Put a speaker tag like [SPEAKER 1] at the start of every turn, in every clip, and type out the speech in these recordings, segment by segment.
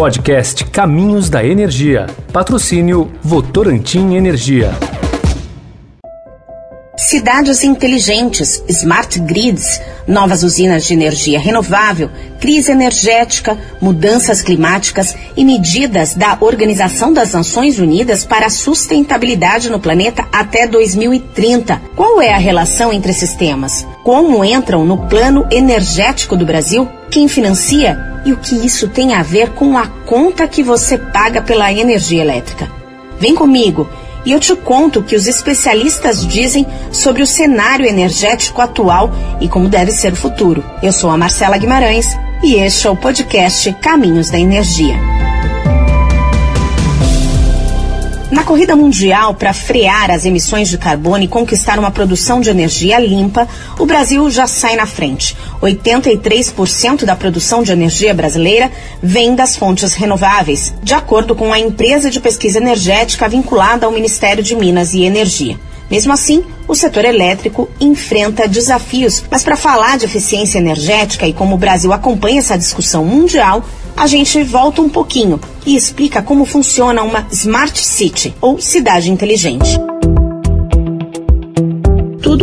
[SPEAKER 1] podcast Caminhos da Energia. Patrocínio Votorantim Energia.
[SPEAKER 2] Cidades inteligentes, smart grids, novas usinas de energia renovável, crise energética, mudanças climáticas e medidas da Organização das Nações Unidas para a sustentabilidade no planeta até 2030. Qual é a relação entre esses temas? Como entram no plano energético do Brasil? Quem financia? E o que isso tem a ver com a conta que você paga pela energia elétrica? Vem comigo e eu te conto o que os especialistas dizem sobre o cenário energético atual e como deve ser o futuro. Eu sou a Marcela Guimarães e este é o podcast Caminhos da Energia. Na corrida mundial para frear as emissões de carbono e conquistar uma produção de energia limpa, o Brasil já sai na frente. 83% da produção de energia brasileira vem das fontes renováveis, de acordo com a empresa de pesquisa energética vinculada ao Ministério de Minas e Energia. Mesmo assim, o setor elétrico enfrenta desafios. Mas para falar de eficiência energética e como o Brasil acompanha essa discussão mundial, a gente volta um pouquinho e explica como funciona uma Smart City, ou cidade inteligente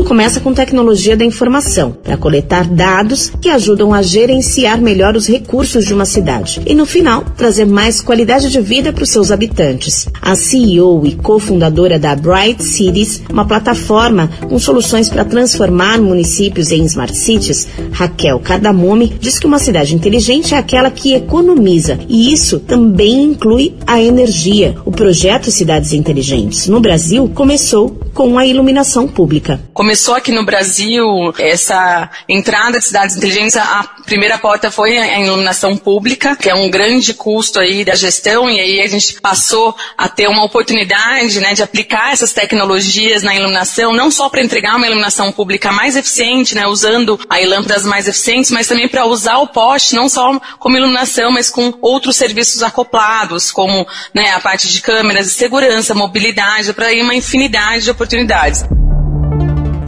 [SPEAKER 2] começa com tecnologia da informação, para coletar dados que ajudam a gerenciar melhor os recursos de uma cidade e, no final, trazer mais qualidade de vida para os seus habitantes. A CEO e cofundadora da Bright Cities, uma plataforma com soluções para transformar municípios em smart cities, Raquel Cardamome, diz que uma cidade inteligente é aquela que economiza e isso também inclui a energia. O projeto Cidades Inteligentes no Brasil começou com a iluminação pública.
[SPEAKER 3] Começou aqui no Brasil essa entrada de cidades inteligentes, a primeira porta foi a iluminação pública, que é um grande custo aí da gestão, e aí a gente passou a ter uma oportunidade né, de aplicar essas tecnologias na iluminação, não só para entregar uma iluminação pública mais eficiente, né, usando aí lâmpadas mais eficientes, mas também para usar o poste não só como iluminação, mas com outros serviços acoplados, como né, a parte de câmeras de segurança, mobilidade, para uma infinidade de oportunidades oportunidades.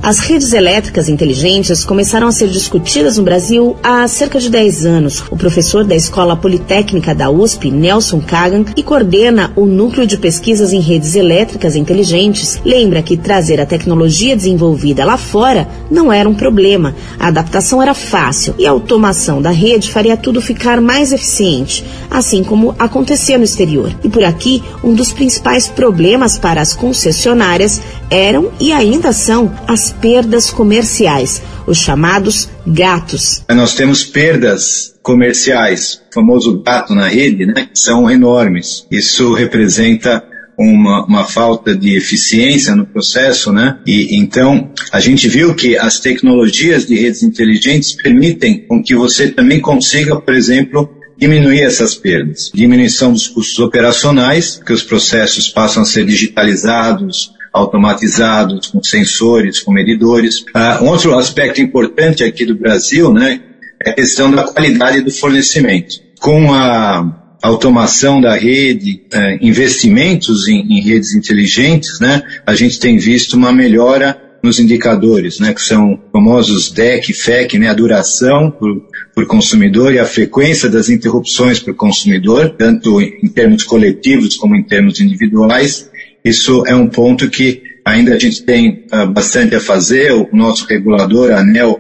[SPEAKER 2] As redes elétricas inteligentes começaram a ser discutidas no Brasil há cerca de 10 anos. O professor da Escola Politécnica da USP, Nelson Kagan, que coordena o Núcleo de Pesquisas em Redes Elétricas Inteligentes, lembra que trazer a tecnologia desenvolvida lá fora não era um problema. A adaptação era fácil e a automação da rede faria tudo ficar mais eficiente, assim como acontecia no exterior. E por aqui, um dos principais problemas para as concessionárias eram e ainda são as perdas comerciais, os chamados gatos.
[SPEAKER 4] Nós temos perdas comerciais, o famoso gato na rede, né, que são enormes. Isso representa uma, uma, falta de eficiência no processo, né? E então a gente viu que as tecnologias de redes inteligentes permitem com que você também consiga, por exemplo, diminuir essas perdas. Diminuição dos custos operacionais, que os processos passam a ser digitalizados, automatizados, com sensores, com medidores. Uh, outro aspecto importante aqui do Brasil, né, é a questão da qualidade do fornecimento. Com a automação da rede, uh, investimentos em, em, redes inteligentes, né, a gente tem visto uma melhora nos indicadores, né, que são famosos DEC, FEC, né, a duração por, por consumidor e a frequência das interrupções por consumidor, tanto em termos coletivos como em termos individuais, isso é um ponto que ainda a gente tem uh, bastante a fazer. O nosso regulador, a ANEL,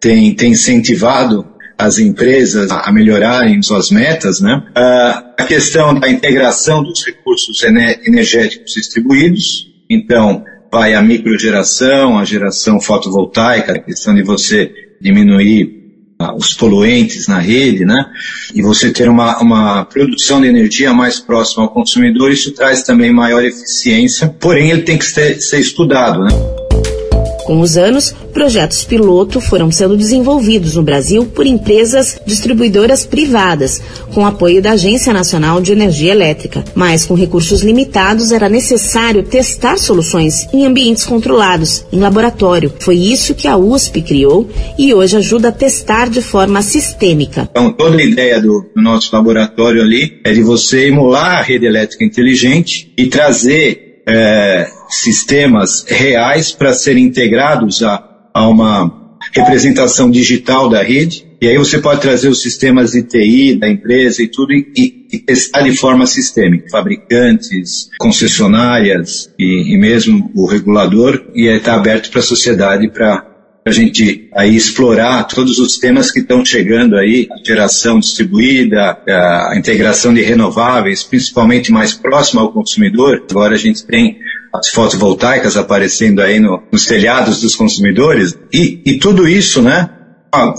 [SPEAKER 4] tem, tem incentivado as empresas a melhorarem suas metas, né? Uh, a questão da integração dos recursos energéticos distribuídos, então vai a microgeração, a geração fotovoltaica, a questão de você diminuir os poluentes na rede, né? E você ter uma, uma produção de energia mais próxima ao consumidor, isso traz também maior eficiência, porém ele tem que ser, ser estudado, né?
[SPEAKER 2] Com os anos, projetos piloto foram sendo desenvolvidos no Brasil por empresas distribuidoras privadas, com apoio da Agência Nacional de Energia Elétrica. Mas com recursos limitados, era necessário testar soluções em ambientes controlados, em laboratório. Foi isso que a USP criou e hoje ajuda a testar de forma sistêmica.
[SPEAKER 4] Então, toda a ideia do, nosso laboratório ali é de você emular a rede elétrica inteligente e trazer é, sistemas reais para serem integrados a, a uma representação digital da rede. E aí você pode trazer os sistemas de TI da empresa e tudo e, testar de forma sistêmica, fabricantes, concessionárias e, e mesmo o regulador, e está aberto para a sociedade para a gente aí explorar todos os temas que estão chegando aí, a geração distribuída, a integração de renováveis, principalmente mais próximo ao consumidor. Agora a gente tem as fotovoltaicas aparecendo aí no, nos telhados dos consumidores e, e tudo isso, né,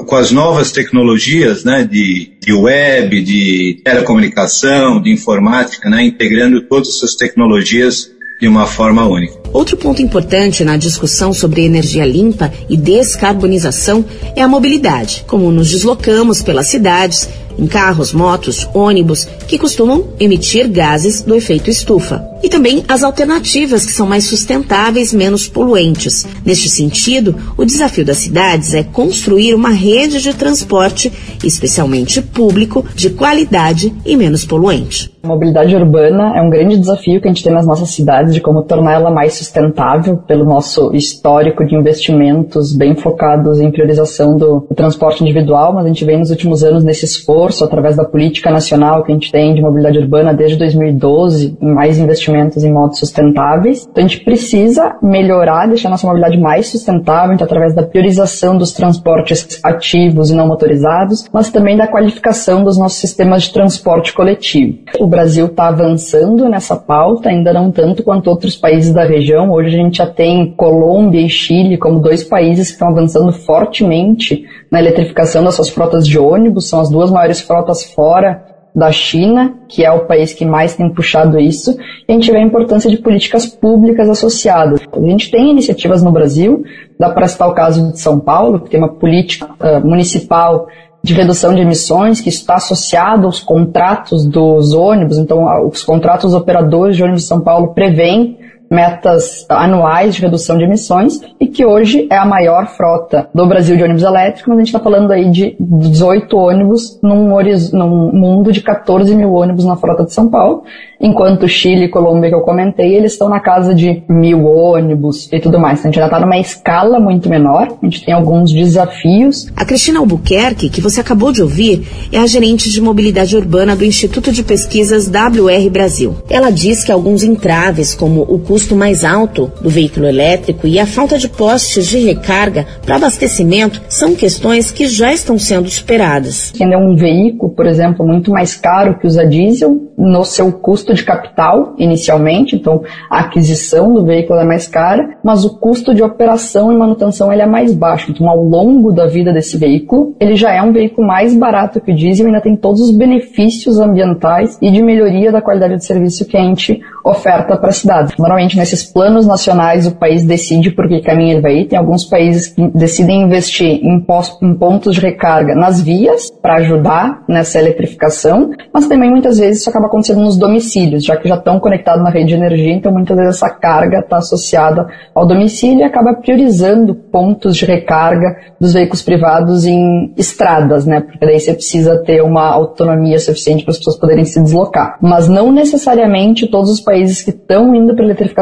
[SPEAKER 4] com as novas tecnologias, né, de, de web, de telecomunicação, de informática, né, integrando todas essas tecnologias de uma forma única.
[SPEAKER 2] Outro ponto importante na discussão sobre energia limpa e descarbonização é a mobilidade, como nos deslocamos pelas cidades em carros, motos, ônibus, que costumam emitir gases do efeito estufa. E também as alternativas que são mais sustentáveis, menos poluentes. Neste sentido, o desafio das cidades é construir uma rede de transporte, especialmente público, de qualidade e menos poluente.
[SPEAKER 5] Mobilidade urbana é um grande desafio que a gente tem nas nossas cidades de como torná-la mais sustentável pelo nosso histórico de investimentos bem focados em priorização do, do transporte individual, mas a gente vem nos últimos anos nesse esforço esforço através da política nacional que a gente tem de mobilidade urbana desde 2012, em mais investimentos em modos sustentáveis. Então a gente precisa melhorar, deixar nossa mobilidade mais sustentável, então, através da priorização dos transportes ativos e não motorizados, mas também da qualificação dos nossos sistemas de transporte coletivo. O Brasil está avançando nessa pauta, ainda não tanto quanto outros países da região. Hoje a gente já tem Colômbia e Chile como dois países que estão avançando fortemente na eletrificação das suas frotas de ônibus, são as duas maiores frotas fora da China, que é o país que mais tem puxado isso, e a gente vê a importância de políticas públicas associadas. A gente tem iniciativas no Brasil, dá para citar o caso de São Paulo, que tem uma política uh, municipal de redução de emissões, que está associado aos contratos dos ônibus, então os contratos operadores de ônibus de São Paulo prevêem metas anuais de redução de emissões e que hoje é a maior frota do Brasil de ônibus elétricos, mas a gente está falando aí de 18 ônibus num, num, mundo de 14 mil ônibus na frota de São Paulo, enquanto Chile e Colômbia que eu comentei, eles estão na casa de mil ônibus e tudo mais. Então a gente ainda está numa escala muito menor, a gente tem alguns desafios.
[SPEAKER 2] A Cristina Albuquerque, que você acabou de ouvir, é a gerente de mobilidade urbana do Instituto de Pesquisas WR Brasil. Ela diz que alguns entraves, como o custo custo mais alto do veículo elétrico e a falta de postes de recarga para abastecimento são questões que já estão sendo superadas.
[SPEAKER 5] É um veículo, por exemplo, muito mais caro que usa diesel no seu custo de capital inicialmente, então a aquisição do veículo é mais cara, mas o custo de operação e manutenção ele é mais baixo. Então, ao longo da vida desse veículo, ele já é um veículo mais barato que o diesel e ainda tem todos os benefícios ambientais e de melhoria da qualidade de serviço que a gente oferta para a cidade. Normalmente, nesses planos nacionais, o país decide por que caminho ele vai ir. Tem alguns países que decidem investir em, em pontos de recarga nas vias para ajudar nessa eletrificação, mas também muitas vezes isso acaba acontecendo nos domicílios, já que já estão conectados na rede de energia, então muitas vezes essa carga está associada ao domicílio e acaba priorizando pontos de recarga dos veículos privados em estradas, né? Porque daí você precisa ter uma autonomia suficiente para as pessoas poderem se deslocar. Mas não necessariamente todos os países que estão indo para eletrificação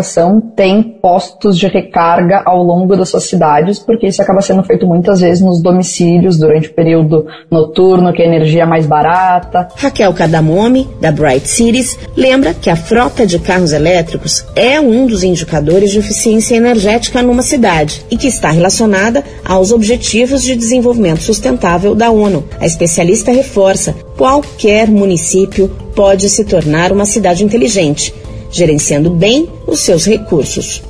[SPEAKER 5] têm postos de recarga ao longo das suas cidades, porque isso acaba sendo feito muitas vezes nos domicílios durante o período noturno, que a energia é mais barata.
[SPEAKER 2] Raquel Cadamomi, da Bright Cities, lembra que a frota de carros elétricos é um dos indicadores de eficiência energética numa cidade e que está relacionada aos Objetivos de Desenvolvimento Sustentável da ONU. A especialista reforça: qualquer município pode se tornar uma cidade inteligente gerenciando bem os seus recursos.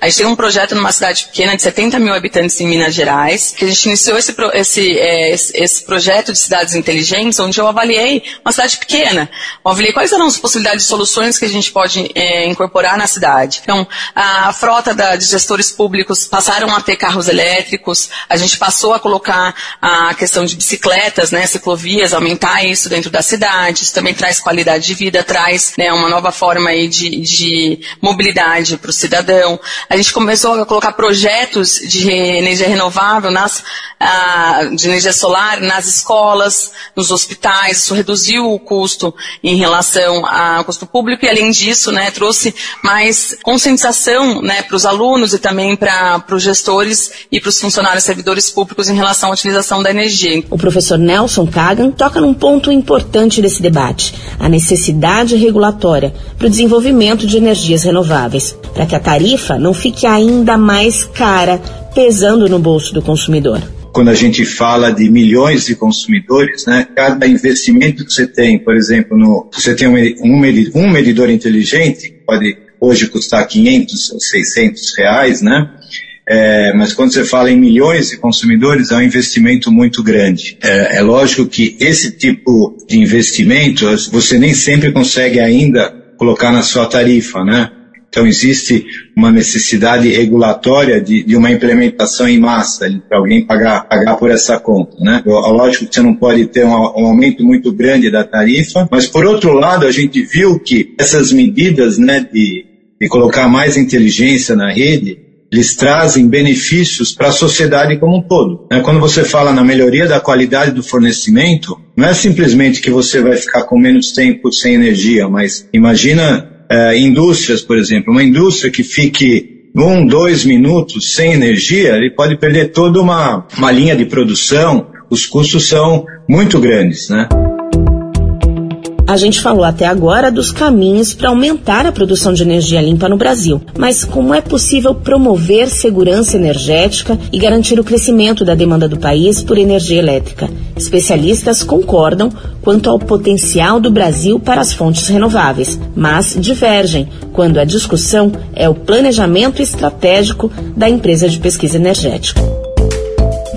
[SPEAKER 3] A gente tem um projeto numa cidade pequena de 70 mil habitantes em Minas Gerais, que a gente iniciou esse, esse, é, esse projeto de cidades inteligentes, onde eu avaliei uma cidade pequena. Eu avaliei quais eram as possibilidades de soluções que a gente pode é, incorporar na cidade. Então, a frota da, de gestores públicos passaram a ter carros elétricos, a gente passou a colocar a questão de bicicletas, né, ciclovias, aumentar isso dentro da cidade. Isso também traz qualidade de vida, traz né, uma nova forma aí de, de mobilidade para o cidadão. A gente começou a colocar projetos de energia renovável nas, ah, de energia solar nas escolas, nos hospitais, isso reduziu o custo em relação ao custo público e além disso, né, trouxe mais conscientização, né, para os alunos e também para os gestores e para os funcionários servidores públicos em relação à utilização da energia.
[SPEAKER 2] O professor Nelson Kagan toca num ponto importante desse debate, a necessidade regulatória para o desenvolvimento de energias renováveis, para que a tarifa não fique ainda mais cara, pesando no bolso do consumidor
[SPEAKER 4] quando a gente fala de milhões de consumidores, né, cada investimento que você tem, por exemplo, no, você tem um, um, medidor inteligente, pode hoje custar 500 ou 600 reais, né, é, mas quando você fala em milhões de consumidores, é um investimento muito grande. É, é lógico que esse tipo de investimento você nem sempre consegue ainda colocar na sua tarifa, né? Então existe uma necessidade regulatória de, de uma implementação em massa, para alguém pagar, pagar por essa conta. Né? Lógico que você não pode ter um, um, aumento muito grande da tarifa, mas por outro lado a gente viu que essas medidas né, de, de colocar mais inteligência na rede, eles trazem benefícios para a sociedade como um todo. Né? Quando você fala na melhoria da qualidade do fornecimento, não é simplesmente que você vai ficar com menos tempo sem energia, mas imagina uh, indústrias, por exemplo, uma indústria que fique um, dois minutos sem energia, ele pode perder toda uma, uma linha de produção, os custos são muito grandes, né?
[SPEAKER 2] A gente falou até agora dos caminhos para aumentar a produção de energia limpa no Brasil, mas como é possível promover segurança energética e garantir o crescimento da demanda do país por energia elétrica? Especialistas concordam quanto ao potencial do Brasil para as fontes renováveis, mas divergem quando a discussão é o planejamento estratégico da empresa de pesquisa energética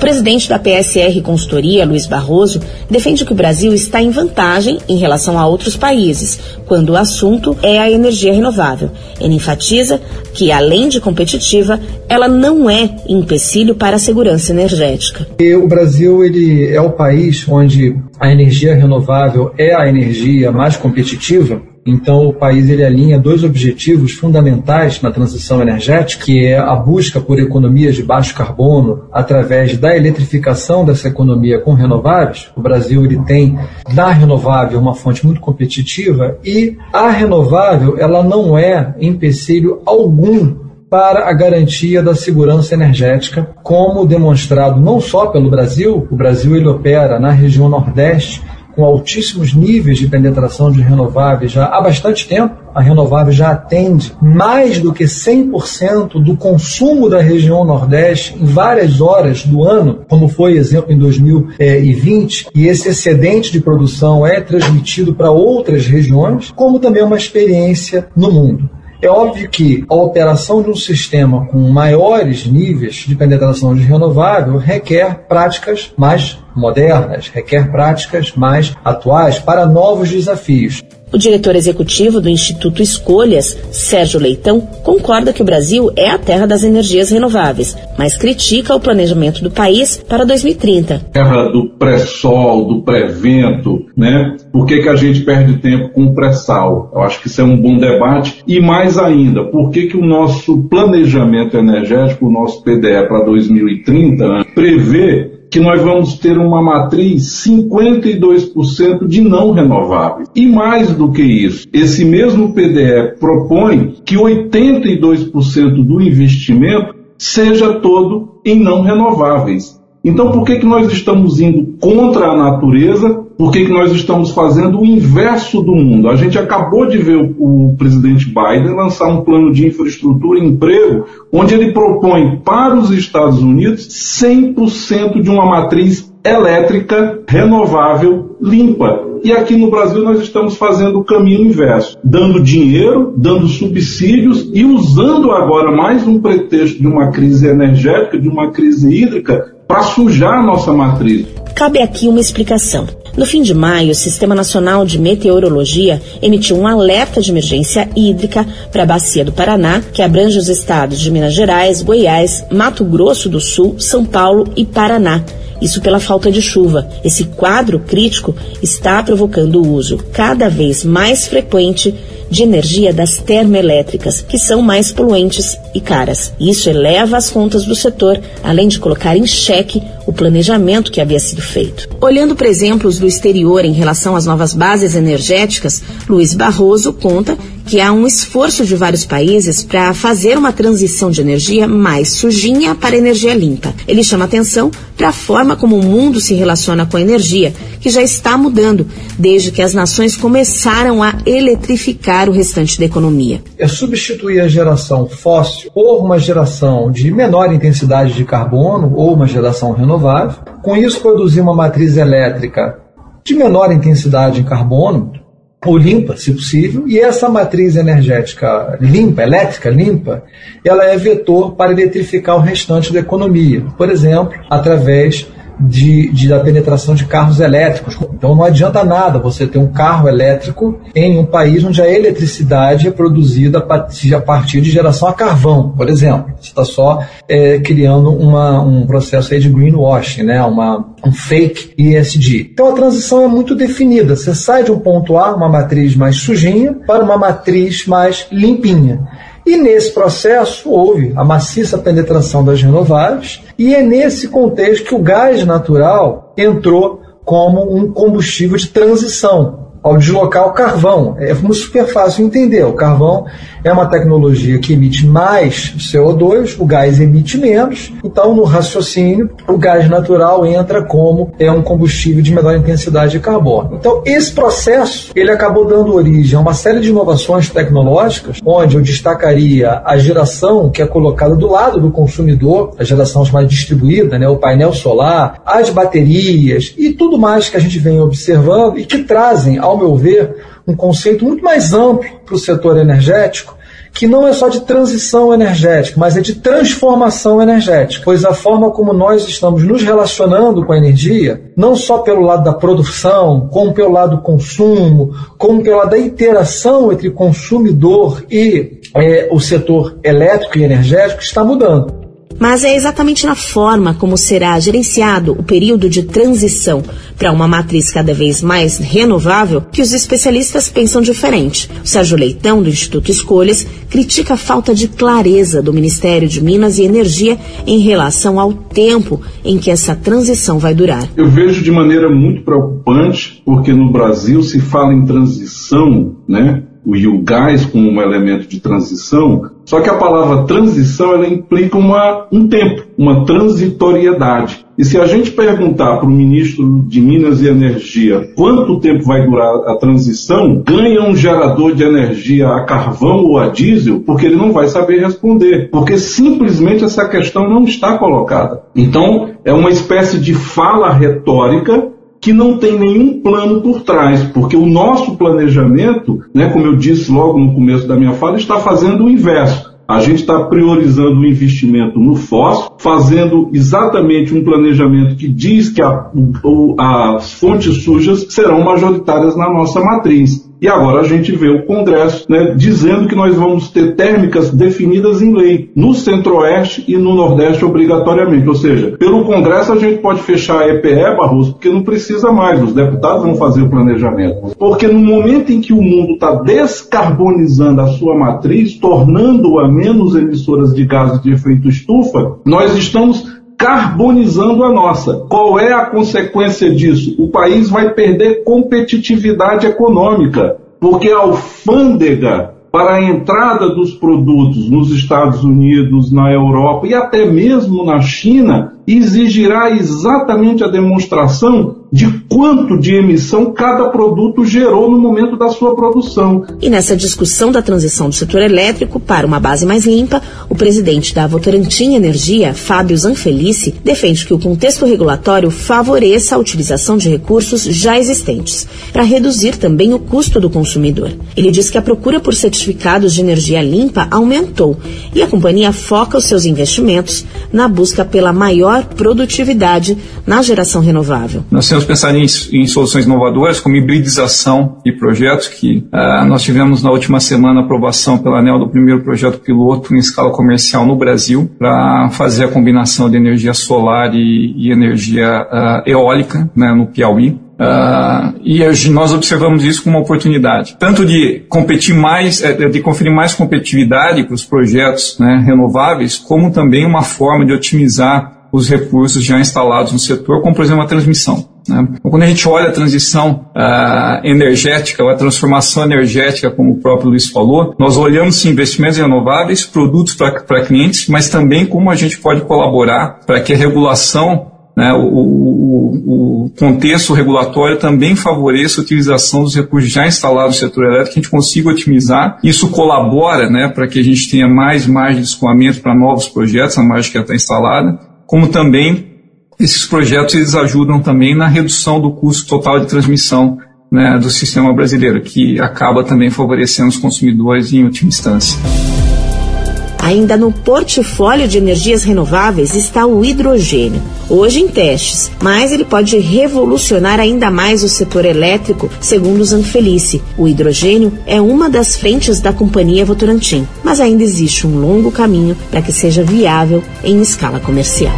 [SPEAKER 2] presidente da PSR Consultoria, Luiz Barroso, defende que o Brasil está em vantagem em relação a outros países, quando o assunto é a energia renovável. Ele enfatiza que, além de competitiva, ela não é empecilho para a segurança energética.
[SPEAKER 6] E o Brasil ele é o país onde a energia renovável é a energia mais competitiva então, o país ele alinha dois objetivos fundamentais na transição energética, que é a busca por economias de baixo carbono através da eletrificação dessa economia com renováveis. O Brasil ele tem da renovável uma fonte muito competitiva e a renovável ela não é empecilho algum para a garantia da segurança energética, como demonstrado não só pelo Brasil, o Brasil ele opera na região Nordeste com altíssimos níveis de penetração de renováveis já há bastante tempo. A renovável já atende mais do que 100% do consumo da região Nordeste em várias horas do ano, como foi exemplo em 2020, e esse excedente de produção é transmitido para outras regiões, como também uma experiência no mundo. É óbvio que a operação de um sistema com maiores níveis de penetração de renovável requer práticas mais modernas, requer práticas mais atuais para novos desafios.
[SPEAKER 2] O diretor executivo do Instituto Escolhas, Sérgio Leitão, concorda que o Brasil é a terra das energias renováveis, mas critica o planejamento do país para 2030.
[SPEAKER 7] Terra do pré-sol, do pré-vento, né? Por que, que a gente perde tempo com o pré-sal? Eu acho que isso é um bom debate. E mais ainda, por que, que o nosso planejamento energético, o nosso PDE para 2030, prevê que nós vamos ter uma matriz 52% de não renováveis. E mais do que isso, esse mesmo PDE propõe que 82% do investimento seja todo em não renováveis. Então, por que, que nós estamos indo contra a natureza por que, que nós estamos fazendo o inverso do mundo? A gente acabou de ver o, o presidente Biden lançar um plano de infraestrutura e emprego, onde ele propõe para os Estados Unidos 100% de uma matriz elétrica renovável limpa. E aqui no Brasil nós estamos fazendo o caminho inverso, dando dinheiro, dando subsídios e usando agora mais um pretexto de uma crise energética, de uma crise hídrica, para sujar a nossa matriz.
[SPEAKER 2] Cabe aqui uma explicação. No fim de maio, o Sistema Nacional de Meteorologia emitiu um alerta de emergência hídrica para a Bacia do Paraná, que abrange os estados de Minas Gerais, Goiás, Mato Grosso do Sul, São Paulo e Paraná Isso pela falta de chuva. Esse quadro crítico está provocando o uso cada vez mais frequente de energia das termoelétricas, que são mais poluentes e caras. Isso eleva as contas do setor, além de colocar em xeque o planejamento que havia sido feito. Olhando para exemplos do exterior em relação às novas bases energéticas, Luiz Barroso conta que há um esforço de vários países para fazer uma transição de energia mais sujinha para energia limpa. Ele chama atenção para a forma como o mundo se relaciona com a energia, que já está mudando desde que as nações começaram a eletrificar o restante da economia.
[SPEAKER 6] É substituir a geração fóssil por uma geração de menor intensidade de carbono ou uma geração renovável. Com isso, produzir uma matriz elétrica de menor intensidade em carbono, ou limpa, se possível, e essa matriz energética limpa, elétrica limpa, ela é vetor para eletrificar o restante da economia, por exemplo, através de, de, da penetração de carros elétricos. Então não adianta nada você ter um carro elétrico em um país onde a eletricidade é produzida a partir, de geração a carvão, por exemplo. Você está só é, criando uma, um processo aí de greenwashing, né? uma, um fake ESG. Então a transição é muito definida. Você sai de um ponto A, uma matriz mais sujinha, para uma matriz mais limpinha. E nesse processo houve a maciça penetração das renováveis, e é nesse contexto que o gás natural entrou como um combustível de transição ao deslocar o carvão. É super fácil entender. O carvão é uma tecnologia que emite mais CO2, o gás emite menos. Então, no raciocínio, o gás natural entra como é um combustível de menor intensidade de carbono. Então, esse processo ele acabou dando origem a uma série de inovações tecnológicas, onde eu destacaria a geração que é colocada do lado do consumidor, a geração mais distribuída, né, o painel solar, as baterias e tudo mais que a gente vem observando e que trazem ao ao meu ver, um conceito muito mais amplo para o setor energético, que não é só de transição energética, mas é de transformação energética, pois a forma como nós estamos nos relacionando com a energia, não só pelo lado da produção, como pelo lado do consumo, como pelo lado da interação entre consumidor e é, o setor elétrico e energético, está mudando.
[SPEAKER 2] Mas é exatamente na forma como será gerenciado o período de transição para uma matriz cada vez mais renovável que os especialistas pensam diferente. O Sérgio Leitão, do Instituto Escolhas, critica a falta de clareza do Ministério de Minas e Energia em relação ao tempo em que essa transição vai durar.
[SPEAKER 7] Eu vejo de maneira muito preocupante, porque no Brasil se fala em transição, né? o, gás como um elemento de transição, só que a palavra transição ela implica uma, um tempo, uma transitoriedade. E se a gente perguntar para o ministro de Minas e Energia quanto tempo vai durar a transição, ganha um gerador de energia a carvão ou a diesel, porque ele não vai saber responder, porque simplesmente essa questão não está colocada. Então, é uma espécie de fala retórica que não tem nenhum plano por trás, porque o nosso planejamento, né, como eu disse logo no começo da minha fala, está fazendo o inverso. A gente está priorizando o investimento no fósforo, fazendo exatamente um planejamento que diz que a, o, as fontes sujas serão majoritárias na nossa matriz. E agora a gente vê o Congresso né, dizendo que nós vamos ter térmicas definidas em lei, no Centro-Oeste e no Nordeste obrigatoriamente. Ou seja, pelo Congresso a gente pode fechar a EPE, Barroso, porque não precisa mais, os deputados vão fazer o planejamento. Porque no momento em que o mundo está descarbonizando a sua matriz, tornando-a menos emissoras de gases de efeito estufa, nós estamos carbonizando a nossa. Qual é a consequência disso? O país vai perder competitividade econômica, porque a alfândega para a entrada dos produtos nos Estados Unidos, na Europa e até mesmo na China exigirá exatamente a demonstração de quanto de emissão cada produto gerou no momento da sua produção.
[SPEAKER 2] E nessa discussão da transição do setor elétrico para uma base mais limpa, o presidente da Votorantim Energia, Fábio Zanfelice, defende que o contexto regulatório favoreça a utilização de recursos já existentes, para reduzir também o custo do consumidor. Ele diz que a procura por certificados de energia limpa aumentou e a companhia foca os seus investimentos na busca pela maior produtividade na geração renovável.
[SPEAKER 8] Nós temos que pensar em em, em soluções inovadoras, como hibridização de projetos, que uh, nós tivemos na última semana aprovação pela ANEL do primeiro projeto piloto em escala comercial no Brasil, para fazer a combinação de energia solar e, e energia uh, eólica né, no Piauí. Uh, e nós observamos isso como uma oportunidade, tanto de competir mais, eh, de conferir mais competitividade para os projetos né, renováveis, como também uma forma de otimizar os recursos já instalados no setor, como por exemplo a transmissão. Né? Então, quando a gente olha a transição uh, energética, ou a transformação energética, como o próprio Luiz falou, nós olhamos investimentos renováveis, produtos para clientes, mas também como a gente pode colaborar para que a regulação né, o, o, o, contexto regulatório também favoreça a utilização dos recursos já instalados no setor elétrico, que a gente consiga otimizar. Isso colabora né, para que a gente tenha mais margem de escoamento para novos projetos, a margem que já está instalada, como também esses projetos eles ajudam também na redução do custo total de transmissão né, do sistema brasileiro, que acaba também favorecendo os consumidores em última instância.
[SPEAKER 2] Ainda no portfólio de energias renováveis está o hidrogênio, hoje em testes, mas ele pode revolucionar ainda mais o setor elétrico, segundo Zanfelice. O hidrogênio é uma das frentes da companhia Votorantim, mas ainda existe um longo caminho para que seja viável em escala comercial.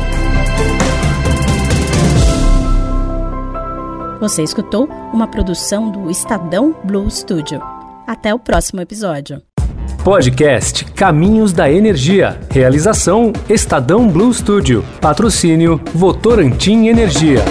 [SPEAKER 9] Você escutou uma produção do Estadão Blue Studio. Até o próximo episódio.
[SPEAKER 1] Podcast Caminhos da Energia. Realização Estadão Blue Studio. Patrocínio Votorantim Energia.